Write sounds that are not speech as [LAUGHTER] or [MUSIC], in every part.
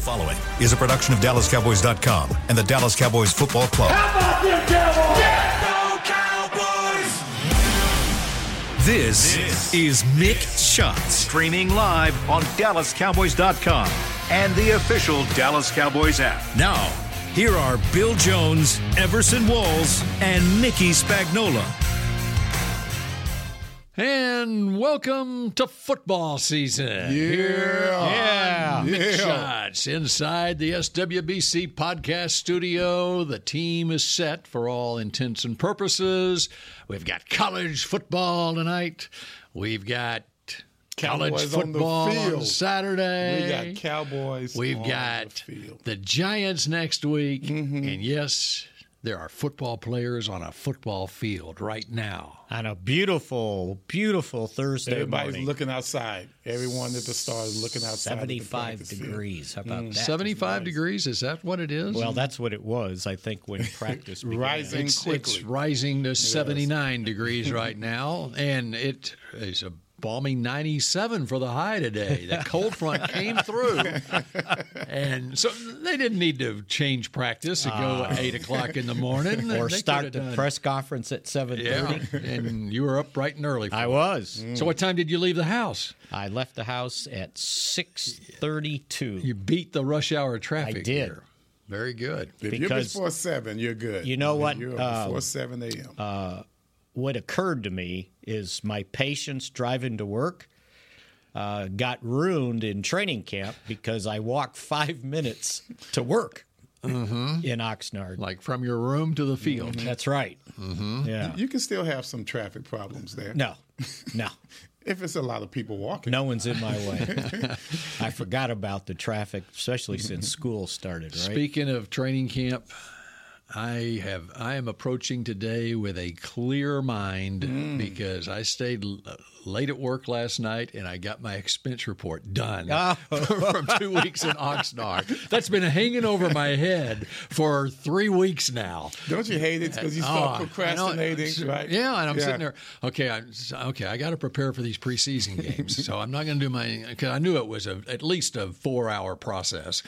The following is a production of DallasCowboys.com and the Dallas Cowboys Football Club. How about them Cowboys? This, is Mick Shots. Streaming live on DallasCowboys.com and the official Dallas Cowboys app. Now, here are Bill Jones, Everson Walls, and Mickey Spagnola. And welcome to football season. Yeah. Yeah. Yeah. Shots inside the SWBC podcast studio. The team is set for all intents and purposes. We've got college football tonight. We've got college Cowboys on football on, field. Saturday. We got Cowboys. We've on got the the Giants next week. Mm-hmm. And yes, there are football players on a football field right now. on a beautiful, beautiful Thursday Everybody's morning. looking outside. Everyone at the stars is looking outside. 75 practice field. degrees. How about mm. that? 75 degrees, is that what it is? Well, that's what it was, I think, when [LAUGHS] practice began. Rising it's, quickly. it's rising to 79 degrees right [LAUGHS] now, and it is a balmy 97 for the high today. The [LAUGHS] cold front came through, and so they didn't need to change practice and go at 8 o'clock in the morning. Or They start the done- press conference at 7.30. Yeah, and you were up bright and early. For I it. was. So what time did you leave the house? I left the house at 6.32. You beat the rush hour traffic. I did. here. Very good. If you're before seven, you're good. You know what, You're uh, before seven a.m. what occurred to me is my patience driving to work uh, got ruined in training camp because I walked five [LAUGHS] minutes to work Mm-hmm. in Oxnard. Like from your room to the field. That's right. Mm-hmm. Yeah. you can still have some traffic problems there. No, no. [LAUGHS] If it's a lot of people walking. No one's in my way. [LAUGHS] I forgot about the traffic, especially since school started, right? Speaking of training camp, I have I am approaching today with a clear mind Mm. because I stayed late at work last night and I got my expense report done Oh. [LAUGHS] from two weeks in Oxnard. That's been hanging over my head for three weeks now. Don't you hate it because you Oh, start I know. procrastinating, uh, right? Yeah, and I'm Yeah. sitting there. Okay, I, okay, I got to prepare for these preseason games, so I'm not going to do my because I knew it was a, at least a four hour process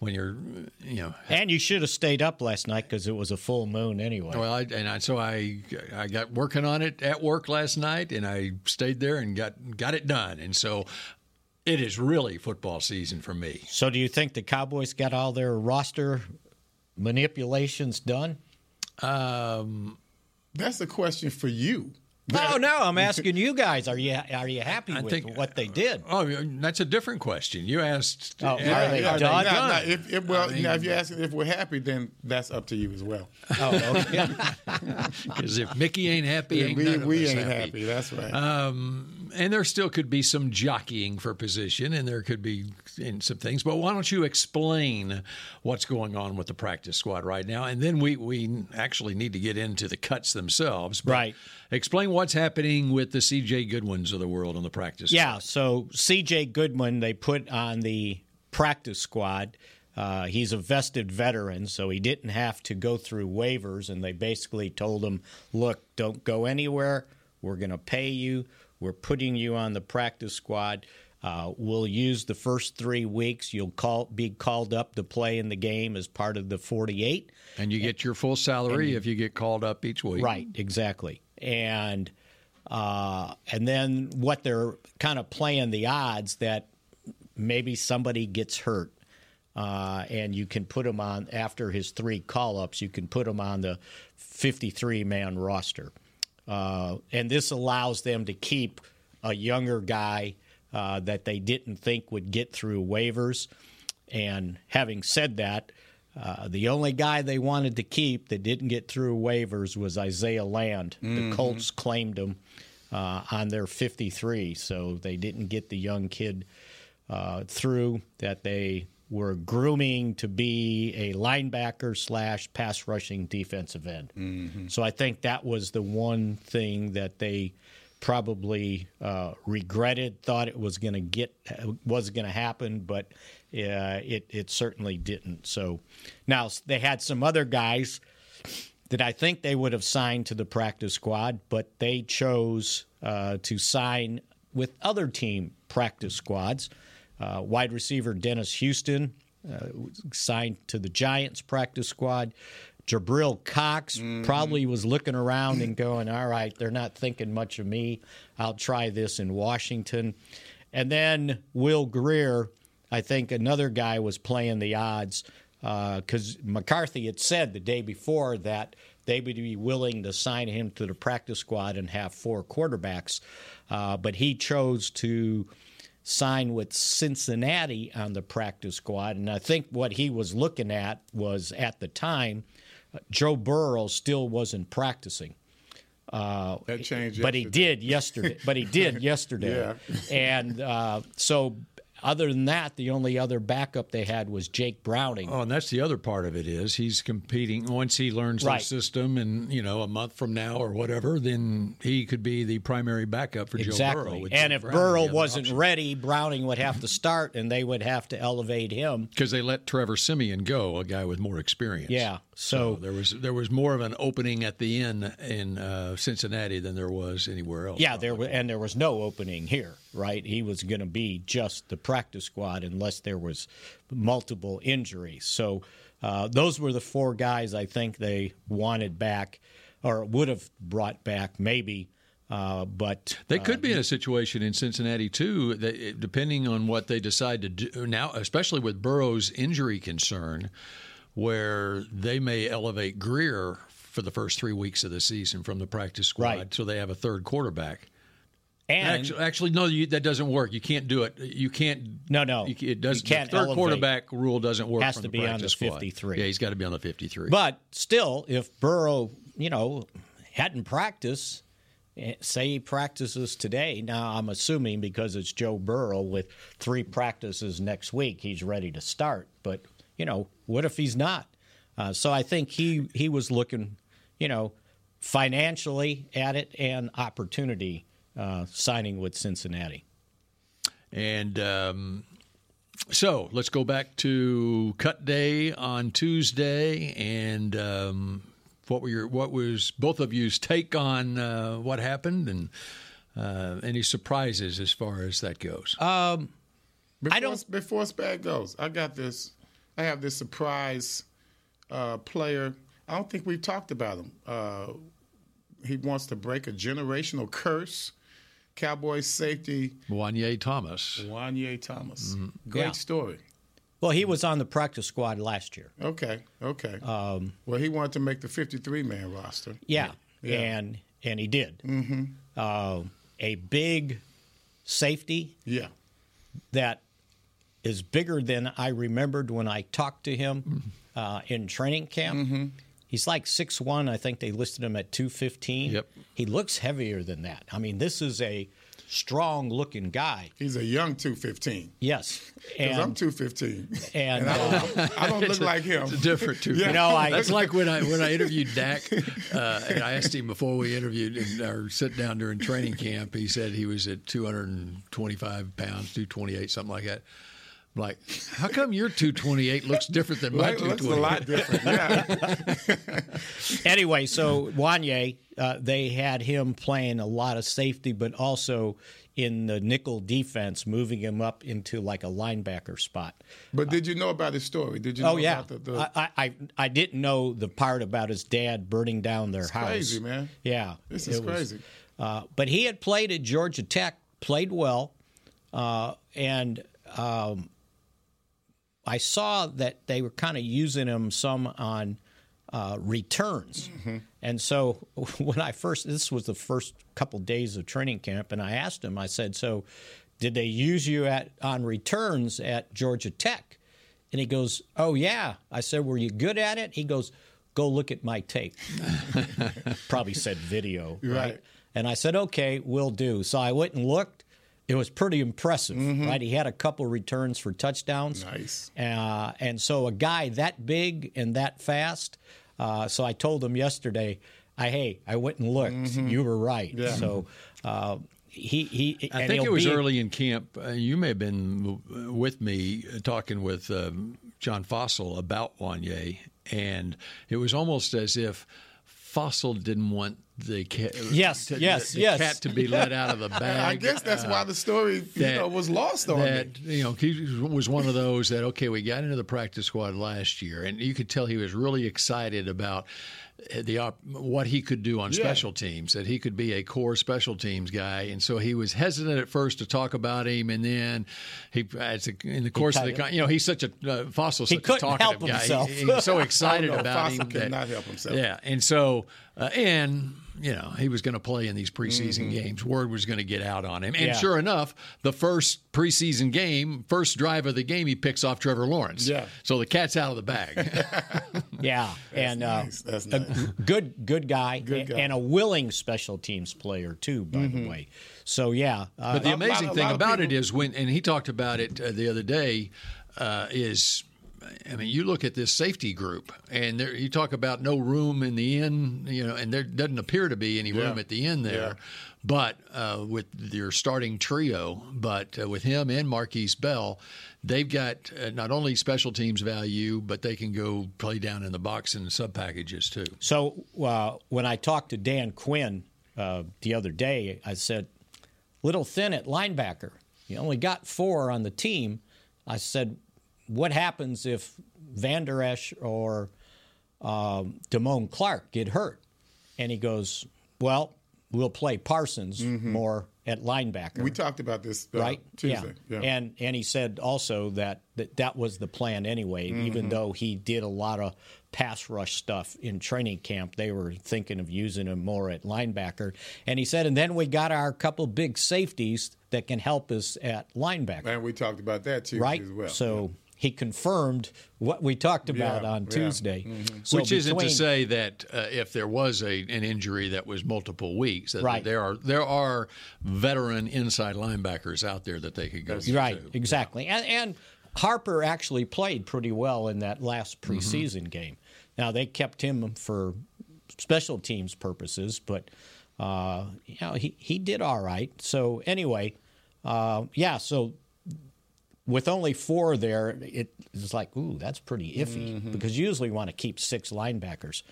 when you're, you know. and you should have stayed up last night because it was a full moon anyway. Well, I, and I, so I I got working on it at work last night, and I stayed there and got got it done, and so. It is really football season for me. so, do you think the Cowboys got all their roster manipulations done? Um, That's a question for you. No, no. I'm [LAUGHS] asking you guys. Are you are you happy I with think- what they did? oh, that's a different question. You asked. Oh, are Yeah, they are done? Now, now, done? if, if, well, now, if you're asking if we're happy, then that's up to you as well. Oh, okay. [LAUGHS] Because if Mickey ain't happy, ain't we none of we us ain't happy. happy. That's right. Um, and there still could be some jockeying for position, and there could be in some things. But why don't you explain what's going on with the practice squad right now? And then we we actually need to get into the cuts themselves. But Right. Explain what's happening with the C.J. Goodwins of the world on the practice. Squad. Yeah, so CJ Goodwin, they put on the practice squad. Uh, he's a vested veteran, so he didn't have to go through waivers, and they basically told him, look, don't go anywhere. We're going to pay you. We're putting you on the practice squad. Uh, we'll use the first three weeks. You'll call, be called up to play in the game as part of the 48. and you get your full salary if you get called up each week. Right, exactly. And uh, and then what they're kind of playing the odds that maybe somebody gets hurt, uh, and you can put him on after his three call ups. You can put him on the 53 man roster, uh, and this allows them to keep a younger guy uh, that they didn't think would get through waivers. And having said that, uh, the only guy they wanted to keep that didn't get through waivers was Isaiah Land. The Colts claimed him uh, on their 53, so they didn't get the young kid uh, through that they were grooming to be a linebacker slash pass rushing defensive end. So I think that was the one thing that they probably uh, regretted, thought it was going to get was going to happen, but uh, it it certainly didn't. So now they had some other guys that I think they would have signed to the practice squad, but they chose uh, to sign with other team practice squads. Uh, wide receiver Dennis Houston uh, signed to the Giants practice squad. Jabril Cox probably was looking around and going, "All right, they're not thinking much of me. I'll try this in Washington." And then Will Grier, I think another guy was playing the odds because McCarthy had said the day before that they would be willing to sign him to the practice squad and have four quarterbacks, uh, but he chose to sign with Cincinnati on the practice squad. And I think what he was looking at was at the time, Joe Burrow still wasn't practicing. Uh, That changed but he did yesterday. but he did [LAUGHS] yesterday. And uh, so, other than that, the only other backup they had was Jake Browning. Oh, and that's the other part of it is he's competing. Once he learns the system, and you know, a month from now or whatever, then he could be the primary backup for Joe Burrow. Exactly. And Jake if Browning, Burrow wasn't option. ready, Browning would have to start, and they would have to elevate him. [LAUGHS] because they let Trevor Siemian go, a guy with more experience. Yeah. So So, there was there was more of an opening at the end in uh, Cincinnati than there was anywhere else. yeah, there was, and there was no opening here, right? He was going to be just the practice squad unless there was multiple injuries. So uh, those were the four guys I think they wanted back, or would have brought back, maybe. Uh, but They could be in a situation in Cincinnati too, that, depending on what they decide to do now, especially with Burrow's injury concern, where they may elevate Grier for the first three weeks of the season from the practice squad, Right. so they have a third quarterback. and Actually, actually no, you, that doesn't work. You can't do it. You can't. No, no. You, it doesn't. You can't the third elevate. quarterback rule doesn't work. Has to the be on the squad. 53. Yeah, he's got to be on the fifty-three. But still, if Burrow, you know, hadn't practiced, eh, say he practices today, now I'm assuming because it's Joe Burrow with three practices next week, he's ready to start. But, you know, what if he's not? Uh, so I think he, he was looking, you know, financially at it and opportunity uh, signing with Cincinnati. And um, so let's go back to cut day on Tuesday, and um, what were your what was both of you's take on uh, what happened, and uh, any surprises as far as that goes? Before, I don't- Before Spag goes, I got this. I have this surprise uh, player. I don't think we've talked about him. Uh, he wants to break a generational curse. Cowboys safety Juanyeh Thomas. Juanyeh Thomas. Great Yeah. story. Well, he was on the practice squad last year. Okay, okay. Um, well, he wanted to make the 53 man roster. Yeah, Yeah. and and he did. Mm-hmm. Uh, a big safety Yeah. that is bigger than I remembered when I talked to him uh, in training camp. He's like six one. I think they listed him at two fifteen. Yep. He looks heavier than that. I mean, this is a strong looking guy. He's a young 215. Yes, [LAUGHS] Because I'm and 215. [LAUGHS] and I uh, don't, I don't look like him. It's different too. [LAUGHS] Yeah. you know, I That's like when I when I interviewed Dak, uh, and I asked him before we interviewed and or sit down during training camp. He said he was at 225 pounds, 228, something like that. I'm like, how come your 228 looks different than my Like, looks a 228? lot different. Yeah. [LAUGHS] anyway, so Juanyeh, uh, they had him playing a lot of safety, but also in the nickel defense, moving him up into like a linebacker spot. But did you know about his story? Did you know Oh yeah, about the, the I, I I- I didn't know the part about his dad burning down their house. crazy, man. Yeah, This it is was- crazy. uh, but he had played at Georgia Tech, played well, uh, and um, I saw that they were kind of using him some on uh, returns. And so [LAUGHS] when I first, this was the first couple days of training camp, and I asked him, I said, "So, did they use you at on returns at Georgia Tech?" And he goes, "Oh yeah." I said, "Were you good at it?" He goes, "Go look at my tape." [LAUGHS] Probably said video, right? Right. And I said, "Okay, we'll do." So I went and looked. It was pretty impressive, right? He had a couple returns for touchdowns. Nice. Uh, and so a guy that big and that fast. Uh, so I told him yesterday, I hey, I went and looked. You were right. Yeah. So uh, he he. I think it was be- early in camp. Uh, you may have been with me uh, talking with um, John Fassel about Juanyeh, and it was almost as if Fassel didn't want the cat. Yes, to- yes, the yes. cat to be let out of the [LAUGHS] bag. I guess that's why uh, the story you that- know, was lost on me. you know he was one of those that okay we got into the practice squad last year and you could tell he was really excited about the op- what he could do on Yeah. special teams that he could be a core special teams guy and so he was hesitant at first to talk about him and then he as a, in the course of the con- you know he's such a uh, Fassel He such couldn't talkative help guy himself. He- he's so [LAUGHS] excited about Fassel him could that- not help himself. yeah and so uh, and you know he was going to play in these preseason games word was going to get out on him and Mm-hmm. Yeah. sure enough the first preseason game first drive of the game he picks off trevor lawrence Yeah. so the cat's out of the bag [LAUGHS] Yeah, and uh, nice. That's a good good guy, Good guy. and a willing special teams player too. By the way, so yeah, uh, But the amazing a thing about it people- is when, and he talked about it uh, the other day, uh, is, I mean, you look at this safety group, and there you talk about no room in the end, you know, and there doesn't appear to be any room Yeah. at the end there. Yeah. But uh, with your starting trio, but uh, with him and Markquese Bell, they've got uh, not only special teams value, but they can go play down in the box and sub packages too. So uh, when I talked to Dan Quinn uh, the other day, I said, "Little thin at linebacker. You only got four on the team." I said, "What happens if Van Der Esch or um, Damone Clark get hurt?" And he goes, "Well, we'll play Parsons more at linebacker." we talked about this uh, right? Tuesday. Yeah. And and he said also that that, that was the plan anyway. Mm-hmm. Even though he did a lot of pass rush stuff in training camp, they were thinking of using him more at linebacker. And he said, and then we got our couple big safeties that can help us at linebacker, and we talked about that too, right? as well. So. He confirmed what we talked about Yeah, on yeah. Tuesday, So Which isn't to say that uh, if there was a an injury that was multiple weeks, that Right. there are there are veteran inside linebackers out there that they could go to. Right, exactly. And, and Harper actually played pretty well in that last Mm-hmm. preseason game. Now they kept him for special teams purposes, but uh, you know he he did all right. So anyway, uh, yeah. So with only four there, it's like ooh, that's pretty iffy Mm-hmm. because usually you usually want to keep six linebackers,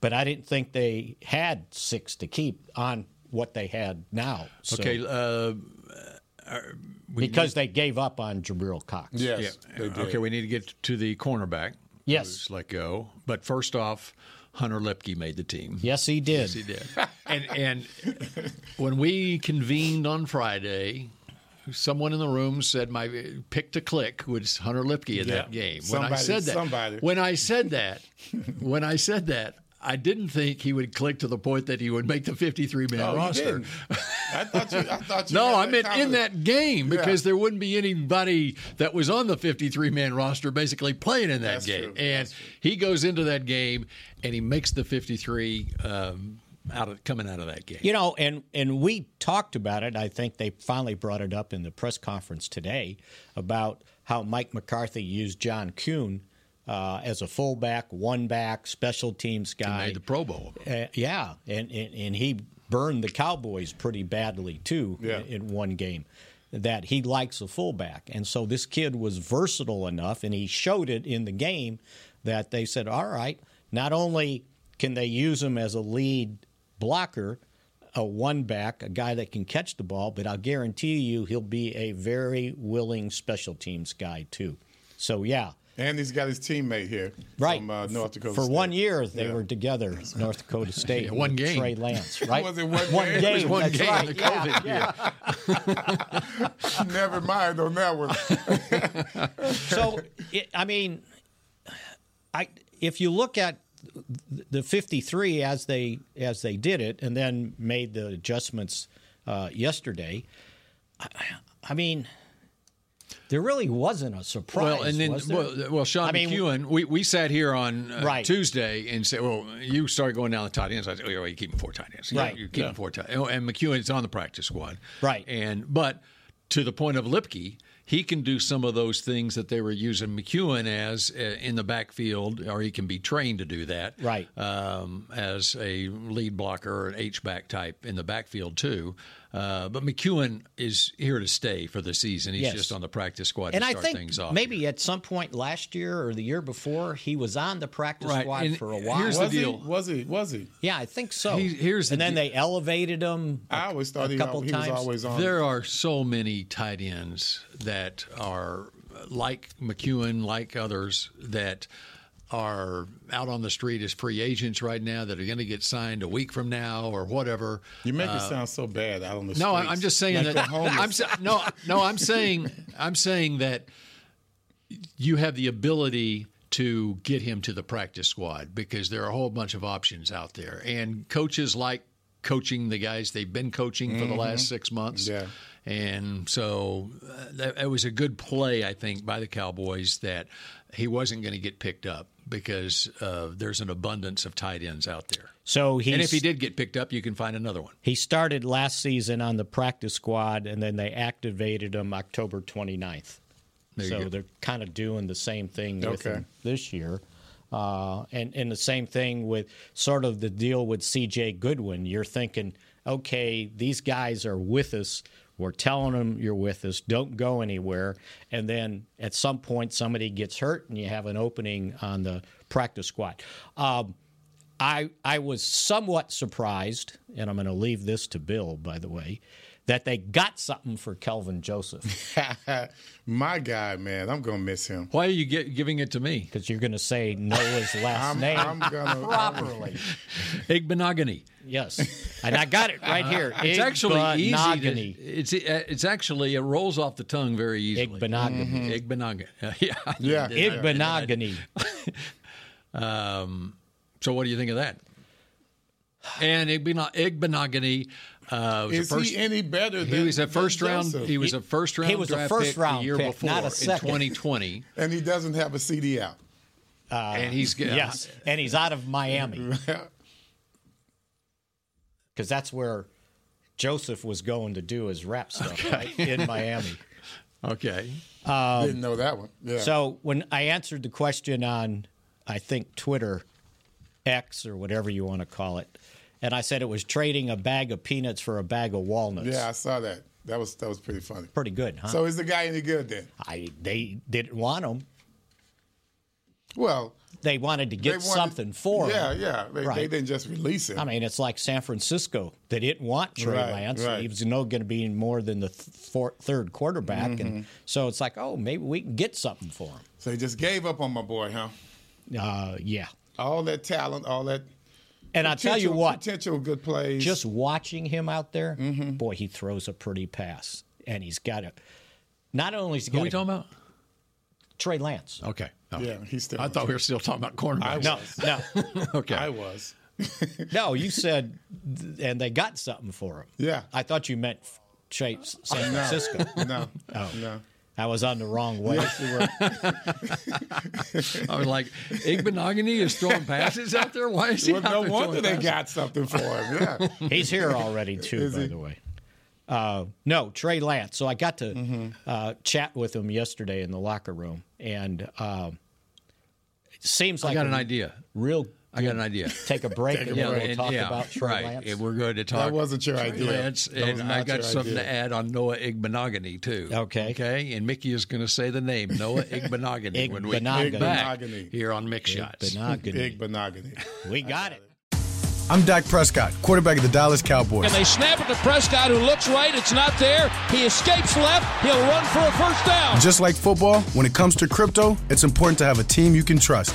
but I didn't think they had six to keep on what they had now. So- Okay. Uh, because they gave up on Jabril Cox. yes, yeah. they did. Okay. We need to get to the cornerback. Yes. who's let go. But first off, Hunter Luepke made the team. Yes, he did. Yes, He did. and and [LAUGHS] when we convened on Friday, someone in the room said my pick to click was Hunter Luepke in that Yeah. game. When I said that, somebody. when I said that, when I said that, I didn't think he would click to the point that he would make the 53 man you roster. I thought you. I thought you. [LAUGHS] No, I meant in that game Yeah. because there wouldn't be anybody that was on the 53 man roster basically playing in that That's game. true. And he goes into that game and he makes the 53 um, out of coming out of that game. You know, and and we talked about it. I think they finally brought it up in the press conference today about how Mike McCarthy used John Kuhn uh, as a fullback, one back, special teams guy. made the Pro Bowl. Uh, yeah, and, and and he burned the Cowboys pretty badly too Yeah. in, in one game. That he likes a fullback, and so this kid was versatile enough, and he showed it in the game. That they said, all right, not only can they use him as a lead blocker, a one back, a guy that can catch the ball, but I'll guarantee you he'll be a very willing special teams guy too. So yeah, And he's got his teammate here Right. from uh, North Dakota. For State. one year, they Yeah. were together, North Dakota [LAUGHS] State. Yeah, one game. Trey Lance, [LAUGHS] right? Was it one one game? game? It was one that's game, right. the yeah, yeah. [LAUGHS] Never mind on that one. So, it, I mean, I if you look at the 53 as they as they did it, and then made the adjustments uh, yesterday, I, I mean. There really wasn't a surprise. Well, and then well, well, Sean I mean, McKeon, we, we sat here on uh, Right. Tuesday and said, well, you started going down the tight ends. I said, oh, yeah, you keeping four tight ends. Right. you keeping Yeah. four tight ends. And McKeon is on the practice squad. Right. And but to the point of Luepke, he can do some of those things that they were using McKeon as uh, in the backfield, or he can be trained to do that. Right. Um, as a lead blocker or an H back type in the backfield too. Uh, but McKeon is here to stay for the season. He's Yes. just on the practice squad And to I start think things off. maybe at some point last year or the year before, he was on the practice Right, squad and for a while. here's the Was he? Was he? Was he? yeah, I think so. He- here's the and then deal. they elevated him. a- I always thought a he, couple he times. was always on. There are so many tight ends that are like McKeon, like others that are out on the street as free agents right now that are going to get signed a week from now or whatever. You make it sound so bad out on the Uh, No, streets. I- I'm just saying Like that. I'm no, no. I'm saying I'm saying that you have the ability to get him to the practice squad because there are a whole bunch of options out there, and coaches like coaching the guys they've been coaching for the last six months. Yeah. And so uh, that, it was a good play, I think, by the Cowboys that he wasn't going to get picked up because uh, there's an abundance of tight ends out there. So he And if he did get picked up, you can find another one. he started last season on the practice squad, and then they activated him October 29th. There so they're kind of doing the same thing with Okay. him this year. Uh, and, and the same thing with sort of the deal with CJ Goodwin. You're thinking, okay, these guys are with us. We're telling them you're with us. Don't go anywhere. And then at some point, somebody gets hurt, and you have an opening on the practice squad. Um, I I was somewhat surprised, and I'm going to leave this to Bill, by the way, that they got something for Kelvin Joseph [LAUGHS] My guy, man, I'm gonna miss him. Why are you get, giving it to me? because you're going to say Noah's [LAUGHS] last I'm, name I'm gonna properly. [LAUGHS] Igbinoghene. yes, and I got it right here. It's actually easy. To, Igbinoghene. it's uh, it's actually it rolls off the tongue very easily. Igbinoghene. Mm-hmm. Igbinoghene. Yeah. Yeah. Igbinoghene. Um, so what do you think of that? And Igbeno- Igbinoghene uh, was Is first. he any better? he than, was a first round. Joseph? He was a first round. he was a draft first pick round the year pick, before not a in 2020, [LAUGHS] and he doesn't have a CD out. and he's uh, Yes, [LAUGHS] and he's out of Miami [LAUGHS] because that's where Joseph was going to do his rap stuff right in Miami. Okay. Didn't know that one. Yeah. So when I answered the question on, I think Twitter, X or whatever you want to call it, and I said it was trading a bag of peanuts for a bag of walnuts. yeah, I saw that. That was that was pretty funny. pretty good, huh? So is the guy any good then? I they didn't want him. Well, They wanted to get wanted- something for Yeah, him. yeah. yeah. they Right. didn't just release him. I mean, it's like San Francisco. They didn't want Trey Right, Lance. right. He was no going to be more than the th- four, third quarterback, Mm-hmm. and so it's like, oh, maybe we can get something for him. so he just gave up on my boy, huh? Uh, yeah. All that talent, all that. And I'll tell you what, potential good plays. just watching him out there, Mm-hmm. boy, he throws a pretty pass, and he's got a. Not only is he Who got are we a- talking about? Trey Lance. Okay. Okay. yeah, he's still. I thought we were still talking about cornerbacks. No, no, [LAUGHS] Okay. I was. [LAUGHS] no. You said, and they got something for him. Yeah. I thought you meant Trey San No. Francisco. [LAUGHS] No, Oh. no. I was on the wrong way. Yes, you were. [LAUGHS] I was like, Igbinoghene is throwing passes out there. Why is he Well, out no there wonder they passes? got something for him. Yeah. [LAUGHS] He's here already too, Is by he? the way. Uh, no, Trey Lance. So I got to Mm-hmm. uh, chat with him yesterday in the locker room, and um, it seems like I got an idea. Real. I got an idea. Take a break and we'll and- talk yeah, about Trey right. Lance. And we're going to talk. That wasn't your Trey idea. Lance, and I got something idea. to add on Noah Igbinoghene too. Okay. Okay. And Mickey is going to say the name Noah [LAUGHS] Igbinoghene when we Igbinoghene. come back Igbinoghene. here on Mick Shots. Benogany. Big monogamy. We got it. I'm Dak Prescott, quarterback of the Dallas Cowboys. And they snap it to Prescott, who looks right. It's not there. He escapes left. He'll run for a first down. Just like football, when it comes to crypto, it's important to have a team you can trust.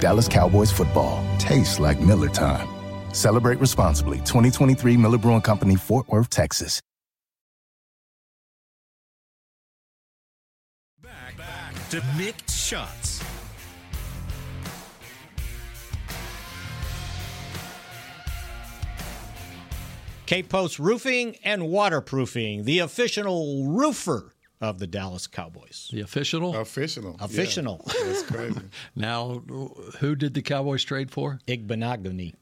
Dallas Cowboys football tastes like Miller time. Celebrate responsibly. 2023 Miller Brewing Company, Fort Worth, Texas. Back, back to mixed shots. Cape Post Roofing and Waterproofing, the official roofer of the Dallas Cowboys. The official? Official. Official. Yeah, that's crazy. [LAUGHS] now, who did the Cowboys trade for? Igbinoghene.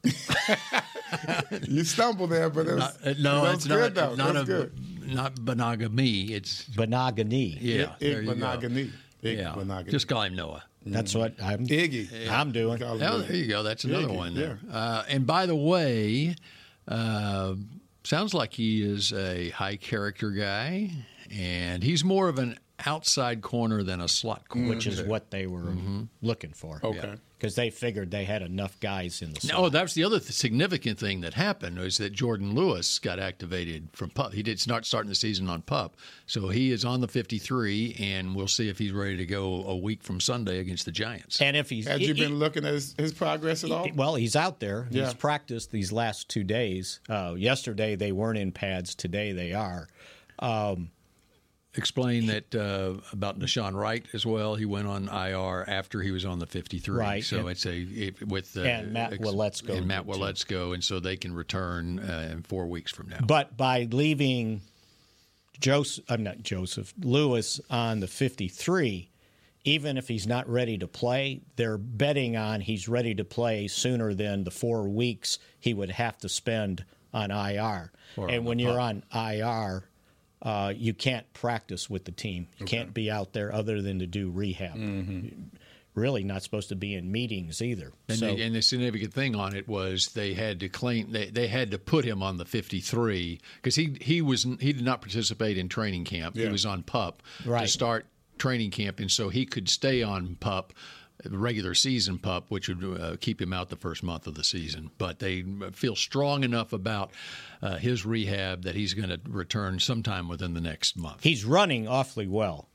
[LAUGHS] you stumbled there, but it was, Not- uh, no, it's was not. good, though. Not That's a good. not monogamy. It's Benogany. yeah. there you go. Igbinoghene. Yeah, Igbinoghene. just call him Noah. That's what I'm Iggy. I'm doing. Oh, there you go. That's another Iggy, one there. Uh, and by the way, uh, sounds like he is a high character guy, and he's more of an outside corner than a slot corner. which is what they were looking for. Okay. Because they figured they had enough guys in the slot. No, that was the other th- significant thing that happened was that Jourdan Lewis got activated from pup. He did start starting the season on pup, so he is on the 53, and we'll see if he's ready to go a week from Sunday against the Giants. And if he's Had you he- been looking at his, his progress at all? well, he's out there. Yeah. He's practiced these last two days. Uh, yesterday they weren't in pads. Today they are. Um, Explain that uh, about Deshaun Wright as well. He went on IR after he was on the 53. Right, So and- it's a it, with uh, And Matt Waletzko and Matt. Waletzko, and so they can return uh, in four weeks from now. but by leaving Joseph, I'm not Joseph Lewis on the 53, even if he's not ready to play, they're betting on he's ready to play sooner than the four weeks he would have to spend on IR. Or and on when you're on IR, uh, you can't practice with the team. You can't be out there other than to do rehab. Really, not supposed to be in meetings either. And, so the, and the significant thing on it was they had to claim they, they had to put him on the 53 because he he was he did not participate in training camp. He was on pup to start training camp, and so he could stay on pup. Regular season pup, which would uh, keep him out the first month of the season, but they feel strong enough about uh, his rehab that he's going to return sometime within the next month. he's running awfully well.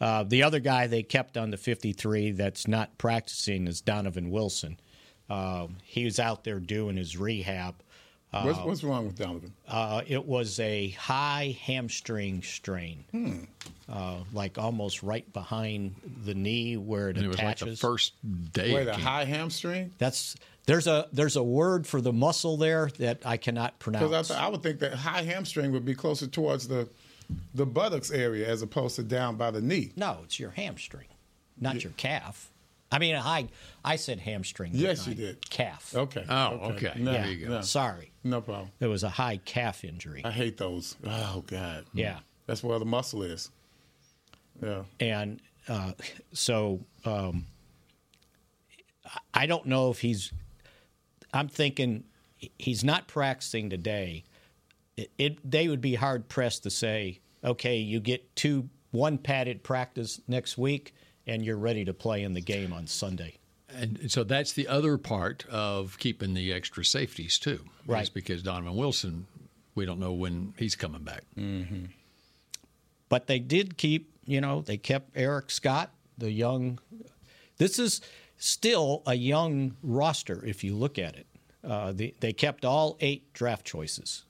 Uh, the other guy they kept on the 53 that's not practicing is Donovan Wilson. Um, he was out there doing his rehab. What's, what's wrong with Donovan? Uh, it was a high hamstring strain, Hmm. uh, like almost right behind the knee where it and it was like the first day. Wait, of a high hamstring? That's there's a there's a word for the muscle there that I cannot pronounce. Because I, th- I would think that high hamstring would be closer towards the the buttocks area as opposed to down by the knee. no, it's your hamstring, not your calf. I mean, I I said hamstring. Yes, you did. Calf. Okay. Oh, okay. No, There you go. no, Sorry, no problem. it was a high calf injury. I hate those. Oh God. Yeah. That's where the muscle is. Yeah. and uh, so um, I don't know if he's. I'm thinking he's not practicing today. It, it they would be hard pressed to say, okay, you get two one padded practice next week, and you're ready to play in the game on Sunday. And so that's the other part of keeping the extra safeties too, is Right. Because Donovan Wilson, we don't know when he's coming back. But they did keep, you know, they kept Eric Scott, the young. This is still a young roster if you look at it. Uh, the, they kept all eight draft choices,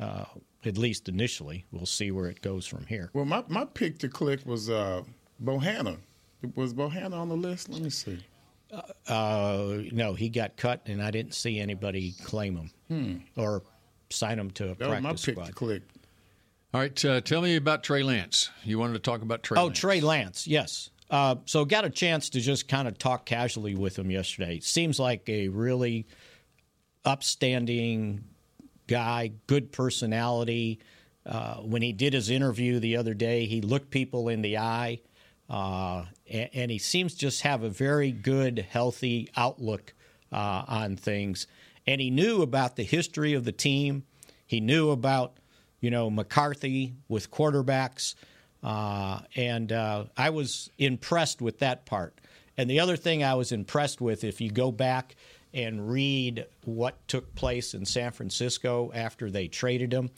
uh, at least initially. We'll see where it goes from here. Well, my, my pick to click was uh, Bohanna. Was Bohanna on the list? Let me see. Uh, no, he got cut, and I didn't see anybody claim him or sign him to a That was my practice pick squad. to click. All right, uh, tell me about Trey Lance. You wanted to talk about Trey. Oh, Lance. Trey Lance, yes. uh, so got a chance to just kind of talk casually with him yesterday. Seems like a really upstanding guy, good personality. Uh, when he did his interview the other day, he looked people in the eye, uh, and, and, he seems to just have a very good, healthy outlook uh, on things. And he knew about the history of the team. He knew about, you know, McCarthy with quarterbacks, uh, and uh, I was impressed with that part. And the other thing I was impressed with, if you go back and read what took place in San Francisco after they traded him,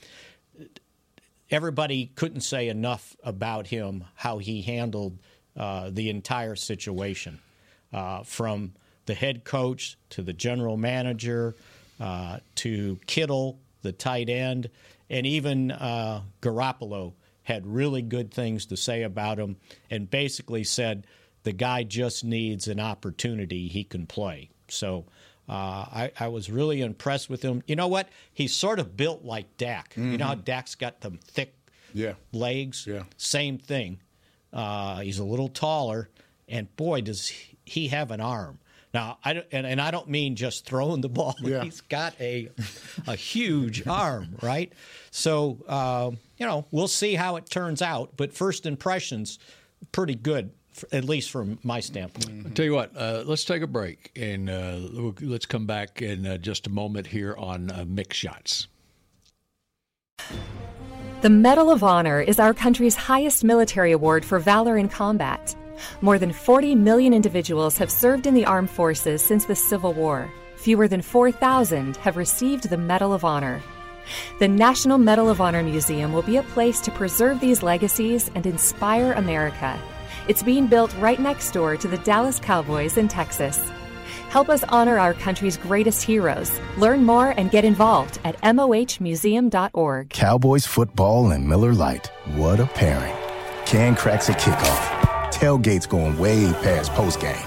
everybody couldn't say enough about him, how he handled uh, the entire situation, uh, from the head coach to the general manager uh, to Kittle, the tight end, and even uh, Garoppolo had really good things to say about him and basically said the guy just needs an opportunity he can play. So uh, I, I, was really impressed with him. You know what? He's sort of built like Dak. Mm-hmm. You know how mm-hmm. Dak's got them thick yeah. legs? Yeah. Same thing. Uh, he's a little taller, and boy, does he have an arm. Now, I don't, and, and I don't mean just throwing the ball. Yeah. He's got a a huge arm, right? So, uh, you know, we'll see how it turns out. But first impressions, pretty good at least from my standpoint. Mm-hmm. Tell you what, uh, let's take a break and uh, let's come back in uh, just a moment here on uh, Mick Shots. The Medal of Honor is our country's highest military award for valor in combat. More than 40 million individuals have served in the armed forces since the Civil War. Fewer than 4,000 have received the Medal of Honor. The National Medal of Honor Museum will be a place to preserve these legacies and inspire America. It's being built right next door to the Dallas Cowboys in Texas. Help us honor our country's greatest heroes. Learn more and get involved at mohmuseum.org. Cowboys football and Miller Lite. What a pairing. Can cracks a kickoff. Tailgates going way past postgame.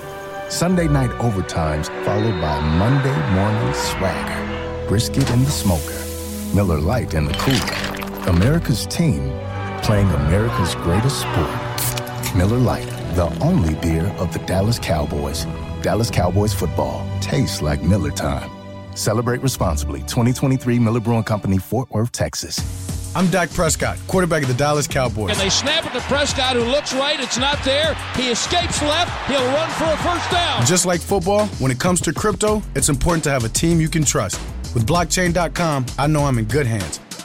Sunday night overtimes followed by Monday morning swagger. Brisket in the smoker. Miller Lite in the cooler. America's team playing America's greatest sport. Miller Lite, the only beer of the Dallas Cowboys. Dallas Cowboys football tastes like Miller time. Celebrate responsibly. 2023 Miller Brewing Company, Fort Worth, Texas. I'm Dak Prescott, quarterback of the Dallas Cowboys. And they snap it to Prescott, who looks right. It's not there. He escapes left. He'll run for a first down. Just like football, when it comes to crypto, it's important to have a team you can trust. With blockchain.com, I know I'm in good hands.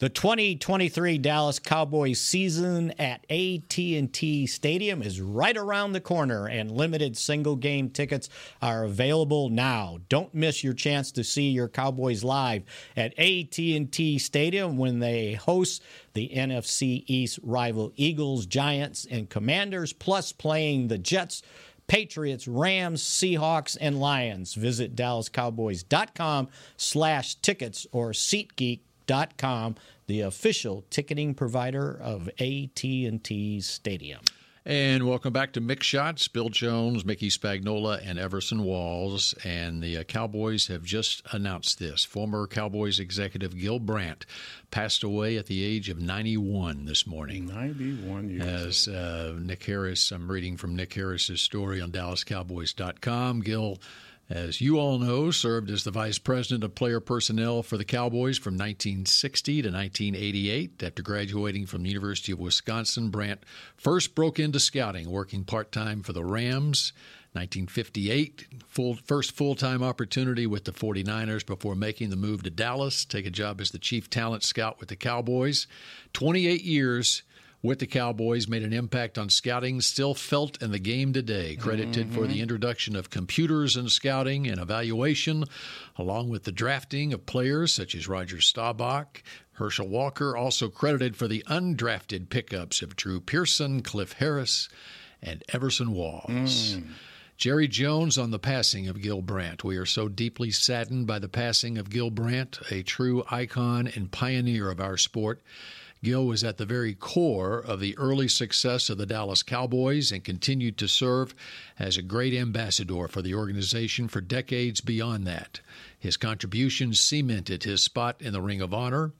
The 2023 Dallas Cowboys season at AT&T Stadium is right around the corner and limited single game tickets are available now. Don't miss your chance to see your Cowboys live at AT&T Stadium when they host the NFC East rival Eagles, Giants and Commanders plus playing the Jets Patriots, Rams, Seahawks, and Lions. Visit DallasCowboys.com slash tickets or SeatGeek.com the official ticketing provider of AT&T Stadium. And welcome back to Mick Shots. Bill Jones, Mickey Spagnola, and Everson Walls. And the uh, Cowboys have just announced this. Former Cowboys executive Gil Brandt passed away at the age of 91 this morning. 91 years. As uh, Nick Harris, I'm reading from Nick Harris's story on DallasCowboys.com. Gil as you all know, served as the vice president of player personnel for the Cowboys from 1960 to 1988. After graduating from the University of Wisconsin, Brandt first broke into scouting, working part time for the Rams. 1958, full, first full time opportunity with the 49ers before making the move to Dallas, take a job as the chief talent scout with the Cowboys. 28 years with the Cowboys, made an impact on scouting, still felt in the game today. Credited mm-hmm. for the introduction of computers in scouting and evaluation, along with the drafting of players such as Roger Staubach. Herschel Walker also credited for the undrafted pickups of Drew Pearson, Cliff Harris, and Everson Walls. Mm. Jerry Jones on the passing of Gil Brandt. We are so deeply saddened by the passing of Gil Brandt, a true icon and pioneer of our sport. Gil was at the very core of the early success of the Dallas Cowboys and continued to serve as a great ambassador for the organization for decades beyond that. His contributions cemented his spot in the Ring of Honor.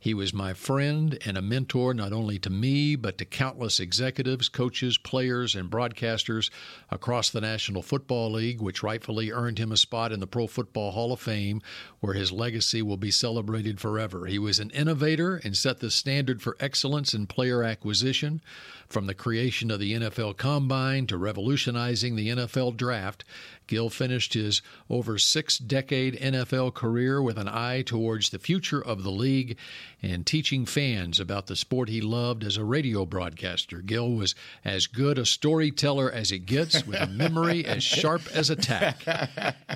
He was my friend and a mentor not only to me, but to countless executives, coaches, players, and broadcasters across the National Football League, which rightfully earned him a spot in the Pro Football Hall of Fame, where his legacy will be celebrated forever. He was an innovator and set the standard for excellence in player acquisition. From the creation of the NFL Combine to revolutionizing the NFL Draft, Gil finished his over six decade NFL career with an eye towards the future of the league and teaching fans about the sport he loved as a radio broadcaster. Gil was as good a storyteller as it gets, with a memory as sharp as a tack.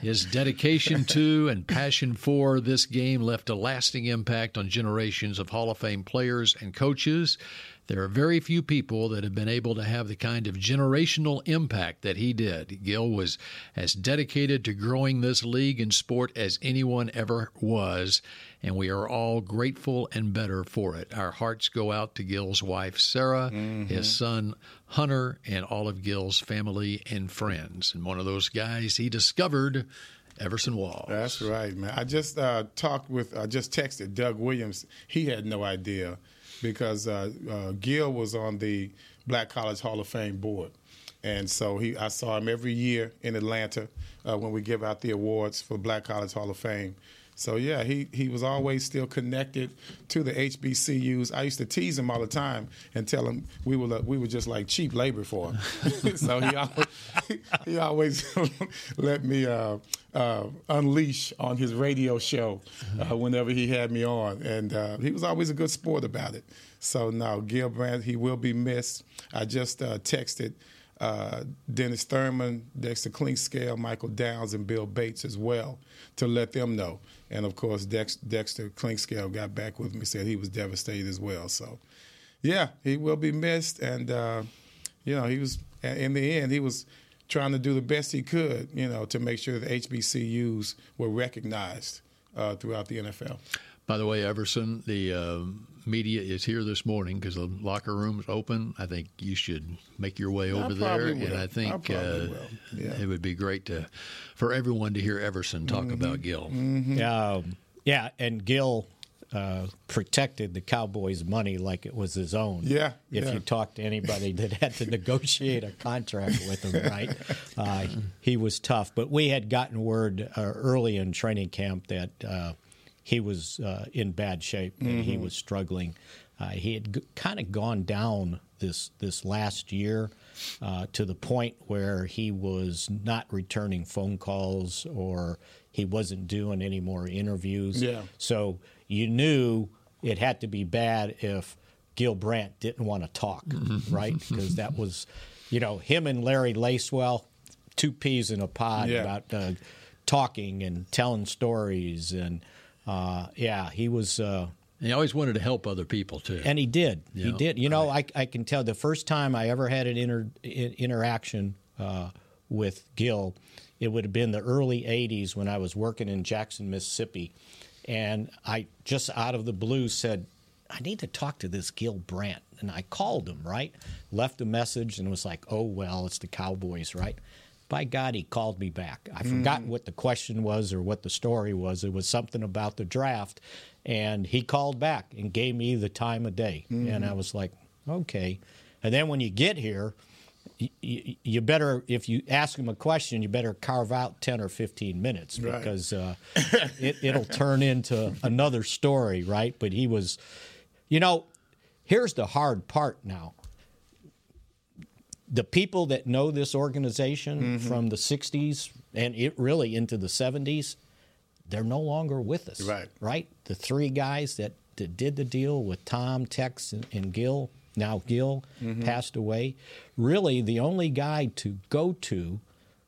His dedication to and passion for this game left a lasting impact on generations of Hall of Fame players and coaches. There are very few people that have been able to have the kind of generational impact that he did. Gil was as dedicated to growing this league and sport as anyone ever was, and we are all grateful and better for it. Our hearts go out to Gil's wife, Sarah, mm-hmm. his son, Hunter, and all of Gil's family and friends. And one of those guys he discovered. Everson Walls. That's right, man. I just uh, talked with, I just texted Doug Williams. He had no idea because uh, uh, Gil was on the Black College Hall of Fame board. And so he, I saw him every year in Atlanta uh, when we give out the awards for Black College Hall of Fame. So yeah, he he was always still connected to the HBCUs. I used to tease him all the time and tell him we were we were just like cheap labor for him. [LAUGHS] so he always, [LAUGHS] he always [LAUGHS] let me uh, uh, unleash on his radio show uh, whenever he had me on, and uh, he was always a good sport about it. So now Gil Brandt, he will be missed. I just uh, texted uh, Dennis Thurman, Dextor Clinkscale, Michael Downs, and Bill Bates as well to let them know. And of course, Dex, Dextor Clinkscale got back with me, said he was devastated as well. So, yeah, he will be missed. And, uh, you know, he was, in the end, he was trying to do the best he could, you know, to make sure the HBCUs were recognized uh, throughout the NFL. By the way, Everson, the uh, media is here this morning because the locker room's open. I think you should make your way over there, will. and I think uh, yeah. it would be great to for everyone to hear Everson talk mm-hmm. about Gil. Mm-hmm. Um, yeah, and Gil uh, protected the Cowboys' money like it was his own. Yeah. If yeah. you talk to anybody that had to negotiate a contract with him, right? Uh, he was tough. But we had gotten word uh, early in training camp that uh, he was uh, in bad shape and mm-hmm. he was struggling. Uh, he had g- kind of gone down this this last year uh, to the point where he was not returning phone calls or he wasn't doing any more interviews. Yeah. So you knew it had to be bad if Gil Brandt didn't want to talk, mm-hmm. right? [LAUGHS] Because that was, you know, him and Larry Lacewell, two peas in a pod yeah. about uh, talking and telling stories and uh, yeah, he was. Uh, he always wanted to help other people too, and he did. You he know? did. You know, I, I can tell the first time I ever had an inter, interaction uh, with Gil, it would have been the early '80s when I was working in Jackson, Mississippi, and I just out of the blue said, "I need to talk to this Gil Brandt," and I called him. Right, left a message, and was like, "Oh well, it's the Cowboys, right?" By God, he called me back. I forgot mm. what the question was or what the story was. It was something about the draft. And he called back and gave me the time of day. Mm-hmm. And I was like, okay. And then when you get here, you, you better if you ask him a question, you better carve out ten or fifteen minutes Right. because uh, [LAUGHS] it, it'll turn into another story, right? But he was, you know, here's the hard part now. The people that know this organization Mm-hmm. from the '60s and it really into the '70s, they're no longer with us, Right. Right. The three guys that, that did the deal with Tom, Tex, and, and Gil. Now Gil Mm-hmm. passed away. Really, the only guy to go to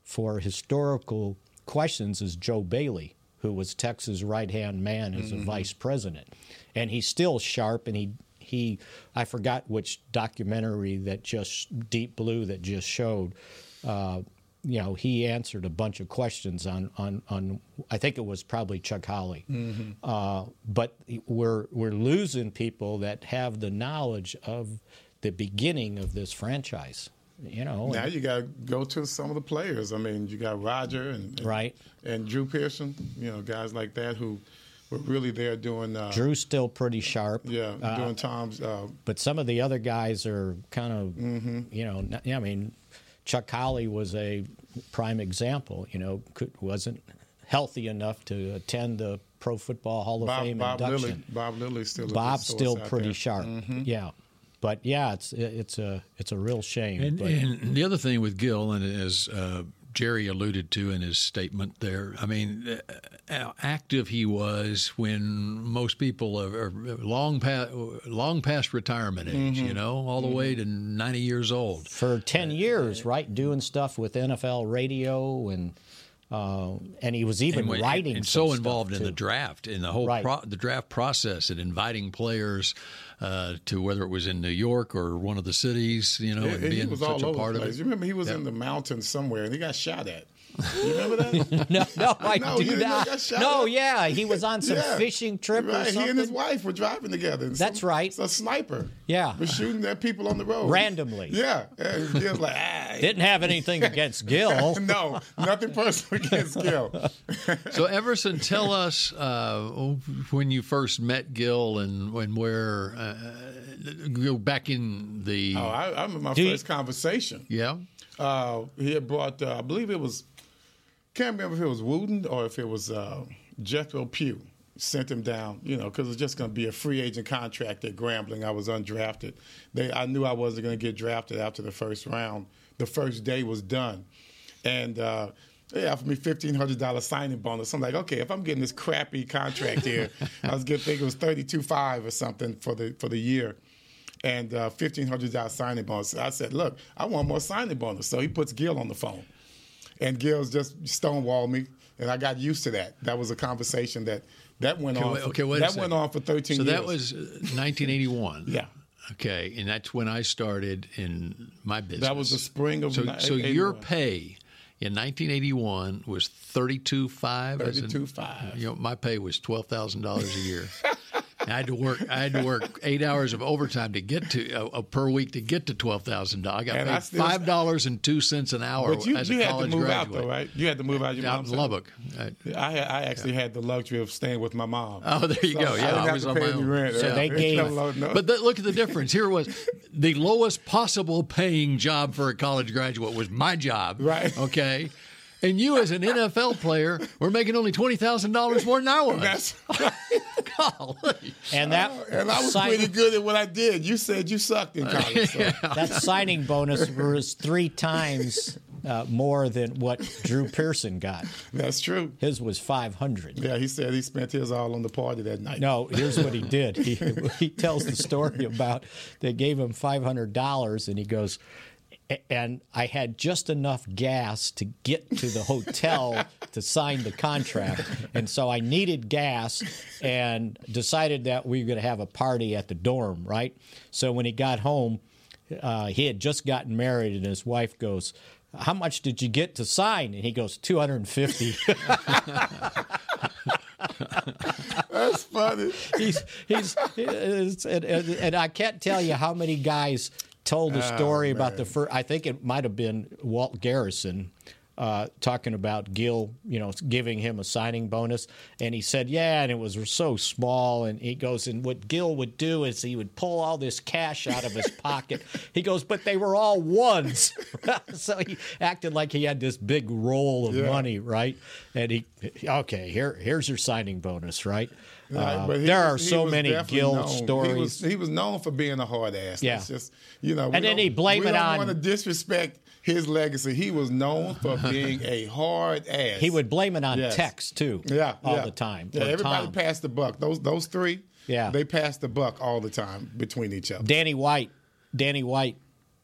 for historical questions is Joe Bailey, who was Tex's right hand man as Mm-hmm. a vice president, and he's still sharp. And he he I forgot which documentary that just Deep Blue that just showed. Uh, you know, he answered a bunch of questions on on on. I think it was probably Chuck Howley. Uh, but we're we're losing people that have the knowledge of the beginning of this franchise. You know, Now and- you got to go to some of the players. I mean, you got Roger and, and Right. and Drew Pearson. You know, guys like that who were really there doing. Uh, Drew's still pretty sharp. Yeah, Uh, doing Tom's. Uh, but some of the other guys are kind of, Mm-hmm. you know, yeah, I mean, Chuck Howley was a prime example. You know, could, wasn't healthy enough to attend the Pro Football Hall of Bob, Fame Bob Lilly. induction. Bob Lilly's still. Bob's still pretty there. sharp. Mhm. Yeah, but yeah, it's it's a it's a real shame. And, but, and the other thing with Gil, and as uh, Jerry alluded to in his statement there, I mean, uh, how active he was when most people are, long past long past retirement age. Mm-hmm. You know, all the way to ninety years old. for 10 years, right, doing stuff with NFL radio and uh, and he was even and, writing and some so involved in too. the draft in the whole Right. pro, the draft process and inviting players uh, to whether it was in New York or one of the cities, you know, Yeah, and and being such a part of place. it. You remember he was Yeah. in the mountains somewhere and he got shot at. You remember that? [LAUGHS] no, no, I No, do you didn't know not. he got shot No, up? yeah, he was on some Yeah. fishing trip or something. He and his wife were driving together. and That's some- right. A sniper. Yeah. Was shooting at people on the road Randomly. Yeah. And he was like, ah. Didn't have anything [LAUGHS] against Gil. [LAUGHS] no, nothing personal against Gil. So Everson, tell us uh, when you first met Gil and when where uh, go back in the Oh, I, I remember my Do you- first conversation. yeah. Uh, he had brought, uh, I believe it was, can't remember if it was Wooten or if it was uh, Jethro Pugh. Sent him down, you know, because it was just going to be a free agent contract at Grambling. I was undrafted. They, I knew I wasn't going to get drafted after the first round. The first day was done, and uh, they offered me fifteen hundred dollars signing bonus. I'm like, okay, if I'm getting this crappy contract here, [LAUGHS] I was getting, think it was thirty two five or something for the for the year and uh, fifteen hundred dollars signing bonus. I said, "Look, I want more signing bonus." So he puts Gil on the phone, and Gil's just stonewalled me, and I got used to that. That was a conversation that that went Okay, on. for, okay, wait that went on for thirteen So years. that was uh, 1981. [LAUGHS] Yeah. Okay, and that's when I started in my business. That was the spring of So, ni- so your pay in 1981 was 32.5. as in- 32.5. You know, my pay was twelve thousand dollars a year. [LAUGHS] I had to work. I had to work eight hours of overtime to get to uh, uh, per week to get to twelve thousand dollars. I got And I paid still- five dollars and two cents an hour But you, as you a had to move graduate. out though, right? You had to move out. Your Out mom's in? Lubbock. I- I, I actually had the luxury of staying with my mom. Oh, there you So go. I Yeah, I have was on my own. rent. So Yeah. they [LAUGHS] gave- No, no. But the, look at the difference. Here was the lowest possible paying job for a college graduate was my job. Right. Okay. [LAUGHS] And you, as an NFL player, were making only twenty thousand dollars more than I was. That's [LAUGHS] Golly. And that and I was sign- pretty good at what I did. You said you sucked in college. So. [LAUGHS] that signing bonus was three times uh, more than what Drew Pearson got. That's true. His was five hundred. Yeah, he said he spent his all on the party that night. No, [LAUGHS] here's what he did. He, he tells the story about they gave him five hundred dollars, and he goes, "A- and I had just enough gas to get to the hotel [LAUGHS] to sign the contract, and so I needed gas, and decided that we were going to have a party at the dorm, right? So when he got home, uh, he had just gotten married, and his wife goes. How much did you get to sign? And he goes, 250. [LAUGHS] That's funny. he's he's it's, and, and, and I can't tell you how many guys told the oh, story about the first. I think it might have been Walt Garrison uh, talking about Gil, you know, giving him a signing bonus, and he said, "Yeah," and it was so small. And he goes, and what Gil would do is he would pull all this cash out of his pocket. [LAUGHS] He goes, but they were all ones, [LAUGHS] so he acted like he had this big roll of Yeah. money, right? And he, okay, here, here's your signing bonus, right? Right, Uh, but he there are so many Gil known. stories. He was, he was known for being a hard ass. Yeah. That's just you know. And then don't- he blame we it don't on- want to disrespect his legacy. He was known for [LAUGHS] being a hard ass. He would blame it on Yes. Tex too. Yeah, all yeah. the time. Yeah, everybody Tom. passed the buck. Those those three. Yeah. they passed the buck all the time between each other. Danny White. Danny White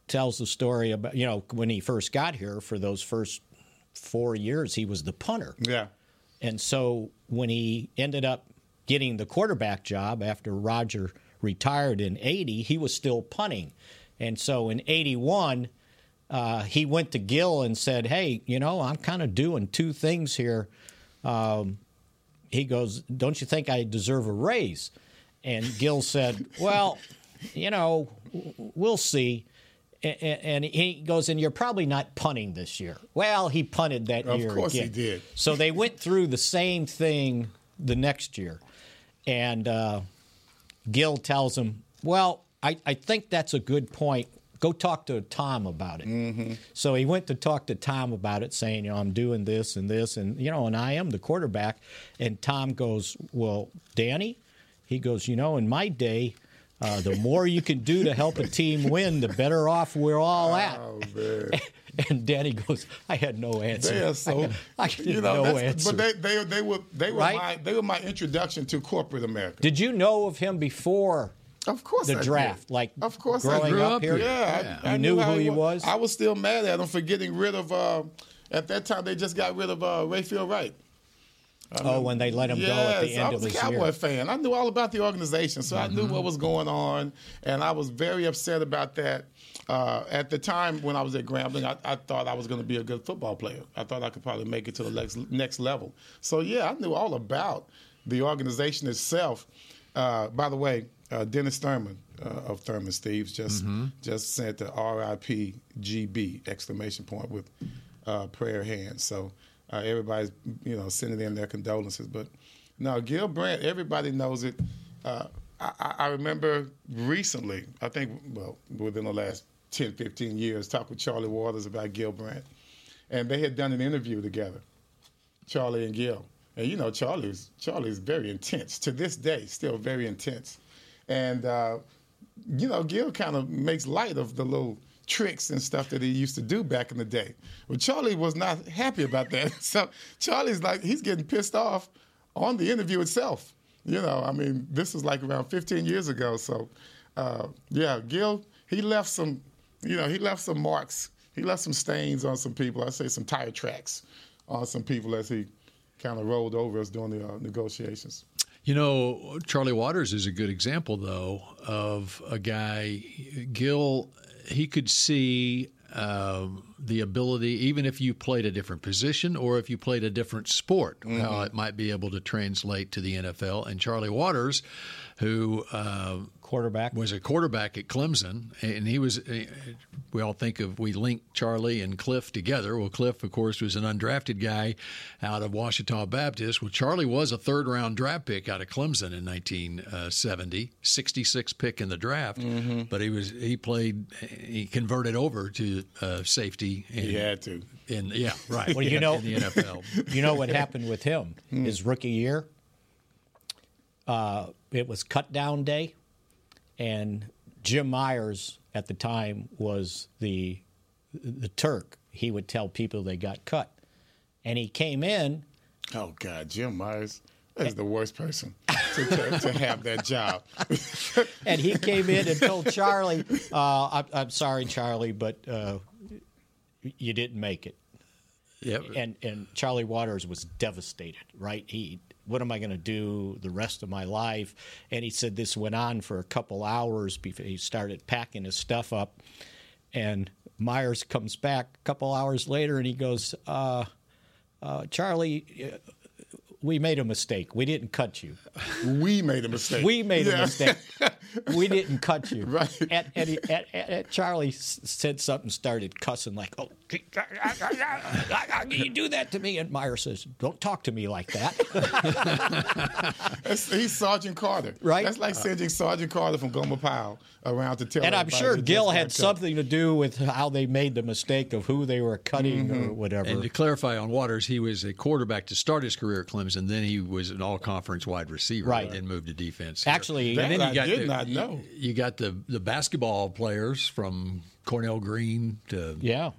tells the story about you know when he first got here for those first four years he was the punter. Yeah, And so when he ended up getting the quarterback job after Roger retired in 80, he was still punting. And so in 81, uh, he went to Gil and said, Hey, you know, I'm kind of doing two things here. Um, he goes, Don't you think I deserve a raise? And Gil said, [LAUGHS] Well, you know, we'll see. And he goes, and you're probably not punting this year. Well, he punted that Of year Of course he did. So they went through the same thing the next year. And uh, Gil tells him, Well, I, I think that's a good point. Go talk to Tom about it. Mm-hmm. So he went to talk to Tom about it, saying, you know, I'm doing this and this, and you know, and I am the quarterback. And Tom goes, Well, Danny, he goes, you know, in my day, uh, the more you can do to help a team win, the better off we're all at. Oh man. [LAUGHS] And Danny goes, I had no answer. They are so, [LAUGHS] I had you know, no answer. but they, they, they were, they were Right? my, they were my introduction to corporate America. Did you know of him before Of course, the I did. draft? Like Of course, I growing grew up, up here? Yeah, I, I You knew how who he was? I was still mad at him for getting rid of. Uh, at that time, they just got rid of uh, Rayfield Wright. Oh, when they let him yes, go at the end I was of a his Cowboy year. fan. I knew all about the organization, so I knew Mm-hmm. what was going on, and I was very upset about that. Uh, at the time when I was at Grambling, I, I thought I was going to be a good football player. I thought I could probably make it to the next next level. So yeah, I knew all about the organization itself. Uh, by the way, uh, Dennis Thurman uh, of Thurman's Thieves just just sent the RIP GB exclamation point with uh, prayer hands. So uh, everybody's you know sending them their condolences. But no, Gil Brandt, everybody knows it. Uh, I, I- I remember recently, I think, well, within the last 10, 15 years, talked with Charlie Waters about Gil Brandt. And they had done an interview together, Charlie and Gil. And you know, Charlie's Charlie's very intense to this day, still very intense. And uh, you know, Gil kind of makes light of the little tricks and stuff that he used to do back in the day. Well, Charlie was not happy about that. [LAUGHS] So Charlie's like he's getting pissed off on the interview itself. You know, I mean, this was like around 15 years ago. So uh, yeah, Gil he left some, you know, he left some marks. He left some stains on some people. I say some tire tracks on some people as he kind of rolled over us during the uh, negotiations. You know, Charlie Waters is a good example, though, of a guy, Gil, he could see um, the ability, even if you played a different position or if you played a different sport, how it might be able to translate to the NFL. And Charlie Waters, who uh, quarterback was a quarterback at Clemson, and he was. uh, We all think of we link Charlie and Cliff together. Well, Cliff, of course, was an undrafted guy out of Ouachita Baptist. Well, Charlie was a third round draft pick out of Clemson in 1970, 66 pick in the draft. But he was he played he converted over to uh, safety. In, He had to. In yeah, right. Well, you know, in the NFL. [LAUGHS] you know what happened with him Hmm. his rookie year. Uh, it was cut down day, and Jim Myers at the time was the the Turk. He would tell people they got cut, and he came in. Oh God, Jim Myers is the worst person to, to, to have that job. [LAUGHS] and he came in and told Charlie, uh, I'm, "I'm sorry, Charlie, but uh, you didn't make it." Yep. And and Charlie Waters was devastated. Right? He, what am I going to do the rest of my life? And he said this went on for a couple hours before he started packing his stuff up. And Myers comes back a couple hours later and he goes, uh, uh, "Charlie." We made a mistake. We didn't cut you. We made a mistake. We made Yeah. a mistake. [LAUGHS] we didn't cut you. Right. And, and, he- and, and- and Charlie said something, started cussing like, "Oh, can [LAUGHS] you do that to me?" And Meyer says, "Don't talk to me like that." [LAUGHS] He's Sergeant Carter. Right. That's like sending Sergeant Carter from Gomer Pyle around to tell and I'm sure that Gil had cut. something to do with how they made the mistake of who they were cutting Mm-hmm. or whatever. And to clarify on Waters, he was a quarterback to start his career at Clemson. And then he was an all-conference wide receiver. Right. Then moved to defense. Actually, and then I you got did the, not know. You, got the the basketball players from Cornell Green to yeah.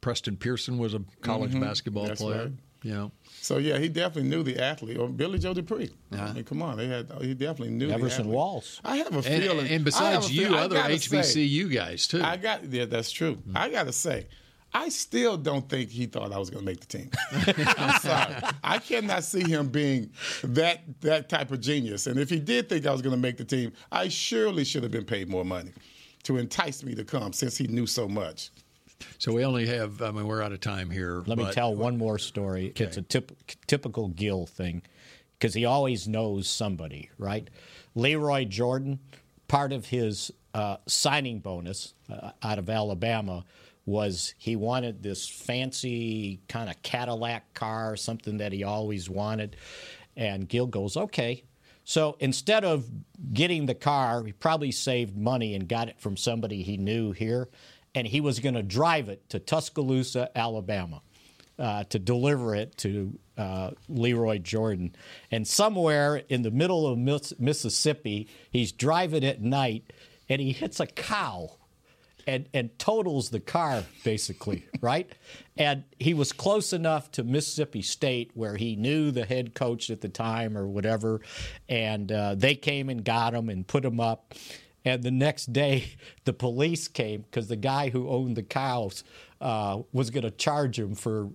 Preston Pearson was a college basketball Mm-hmm. That's player. right. You know, So yeah, he definitely knew the athlete. Or Billy Joe DuPree. I mean, come on, they had. He definitely knew the Everson athlete. Walls. I have a and, feeling. and I have besides you, feel- other gotta say- HBCU guys too. I got yeah, that's true. I gotta say, I still don't think he thought I was gonna make the team. [LAUGHS] I'm sorry. I cannot see him being that that type of genius. And if he did think I was gonna make the team, I surely should have been paid more money to entice me to come since he knew so much. so we only have. I mean, we're out of time here. Let me tell one more story. It's a tip, typical Gil thing because he always knows somebody, right? Lee Roy Jordan, part of his uh, signing bonus uh, out of Alabama was he wanted this fancy kind of Cadillac car, something that he always wanted. And Gil goes, okay. So instead of getting the car, he probably saved money and got it from somebody he knew here. And he was going to drive it to Tuscaloosa, Alabama uh, to deliver it to uh, Lee Roy Jordan. And somewhere in the middle of Miss- Mississippi, he's driving at night and he hits a cow and, and totals the car, basically, [LAUGHS] right? And he was close enough to Mississippi State where he knew the head coach at the time or whatever. And uh, they came and got him and put him up. And the next day, [LAUGHS] the police came because the guy who owned the cows uh, was going to charge him for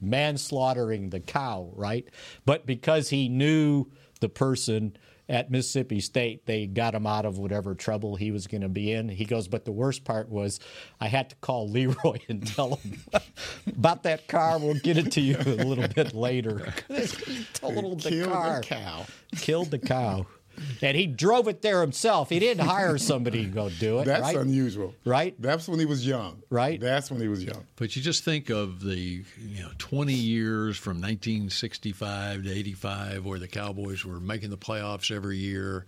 manslaughtering the cow, right? But because he knew the person at Mississippi State, they got him out of whatever trouble he was going to be in. He goes, but the worst part was I had to call Lee Roy and tell him about that car. We'll get it to you a little bit later. [LAUGHS] he totaled the Killed car. the cow. Killed the cow. And he drove it there himself. He didn't hire somebody to go do it. That's right? unusual. Right? That's when he was young. Right. That's when he was young. But you just think of the you know 20 years from 1965 to 85, where the Cowboys were making the playoffs every year,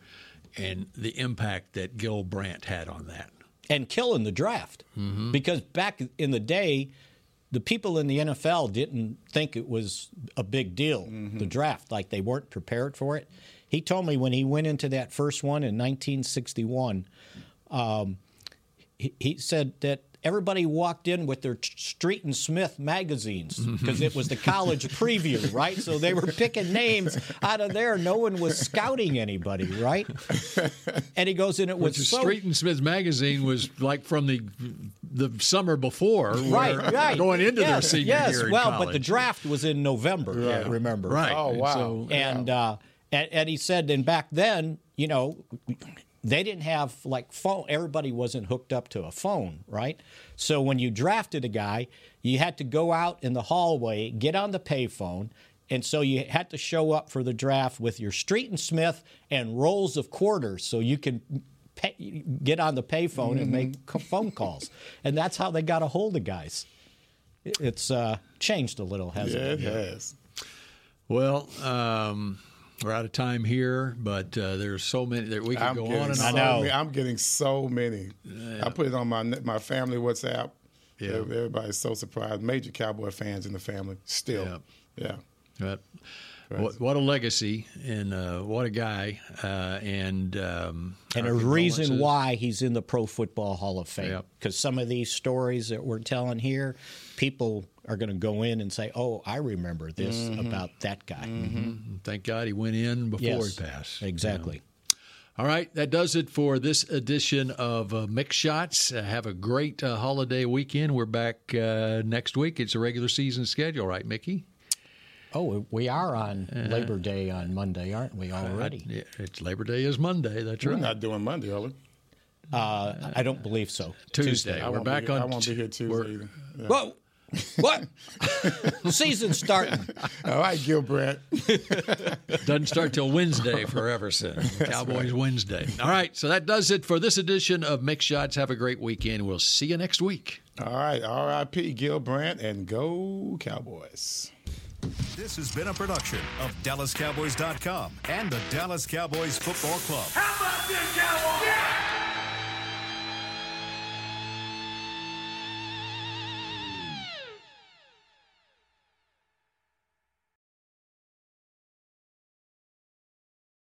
and the impact that Gil Brandt had on that. and killing the draft. Mm-hmm. Because back in the day, the people in the NFL didn't think it was a big deal, mm-hmm. the draft. Like they weren't prepared for it. He told me when he went into that first one in 1961, um, he, he said that everybody walked in with their Street and Smith magazines [LAUGHS] because it was the college preview, right? So they were picking names out of there. No one was scouting anybody, right? [LAUGHS] And he goes, in it was so Street and Smith magazine was like from the the summer before, right, [LAUGHS] right. going into their yes, senior yes. year. in well, but the draft was in November. Remember? right? Oh, And wow. so- And uh, and, and he said, and back then, you know, they didn't have like phone. Everybody wasn't hooked up to a phone, right? So when you drafted a guy, you had to go out in the hallway, get on the payphone. And so you had to show up for the draft with your Street and Smith and rolls of quarters so you can pay, get on the payphone and make phone calls. And that's how they got a hold of guys. It's uh, changed a little, hasn't it it? has. Well, um, we're out of time here, but uh, there's so many that we can I'm go on and so on. know. many- I'm getting so many. I put it on my my family WhatsApp. Yeah. Everybody's so surprised. Major Cowboy fans in the family still. Yeah. But what, what a legacy and uh, what a guy and and um, And a reason why he's in the Pro Football Hall of Fame. Yep. Because some of these stories that we're telling here, people are going to go in and say, "Oh, I remember this Mm-hmm. about that guy." Thank God he went in before Yes, he passed. exactly. All right, that does it for this edition of uh, Mick Shots. Uh, have a great uh, holiday weekend. We're back uh, next week. It's a regular season schedule, right, Mickey? Oh, we are on Labor Day on Monday, aren't we already? Yeah, it's Labor Day is Monday. That's We're right. not doing Monday, are we? Uh, I don't believe so. Tuesday. I We're won't be back here- on. I won't be here Tuesday either. Yeah. Whoa! What? The season's starting. [LAUGHS] All right, Gil Brandt. [LAUGHS] Doesn't start till Wednesday for Everson. [LAUGHS] Cowboys Wednesday. All right, so that does it for this edition of Mick Shots. Have a great weekend. We'll see you next week. All right, R.I.P. Gil Brandt and go Cowboys. This has been a production of DallasCowboys.com and the Dallas Cowboys Football Club. How about this,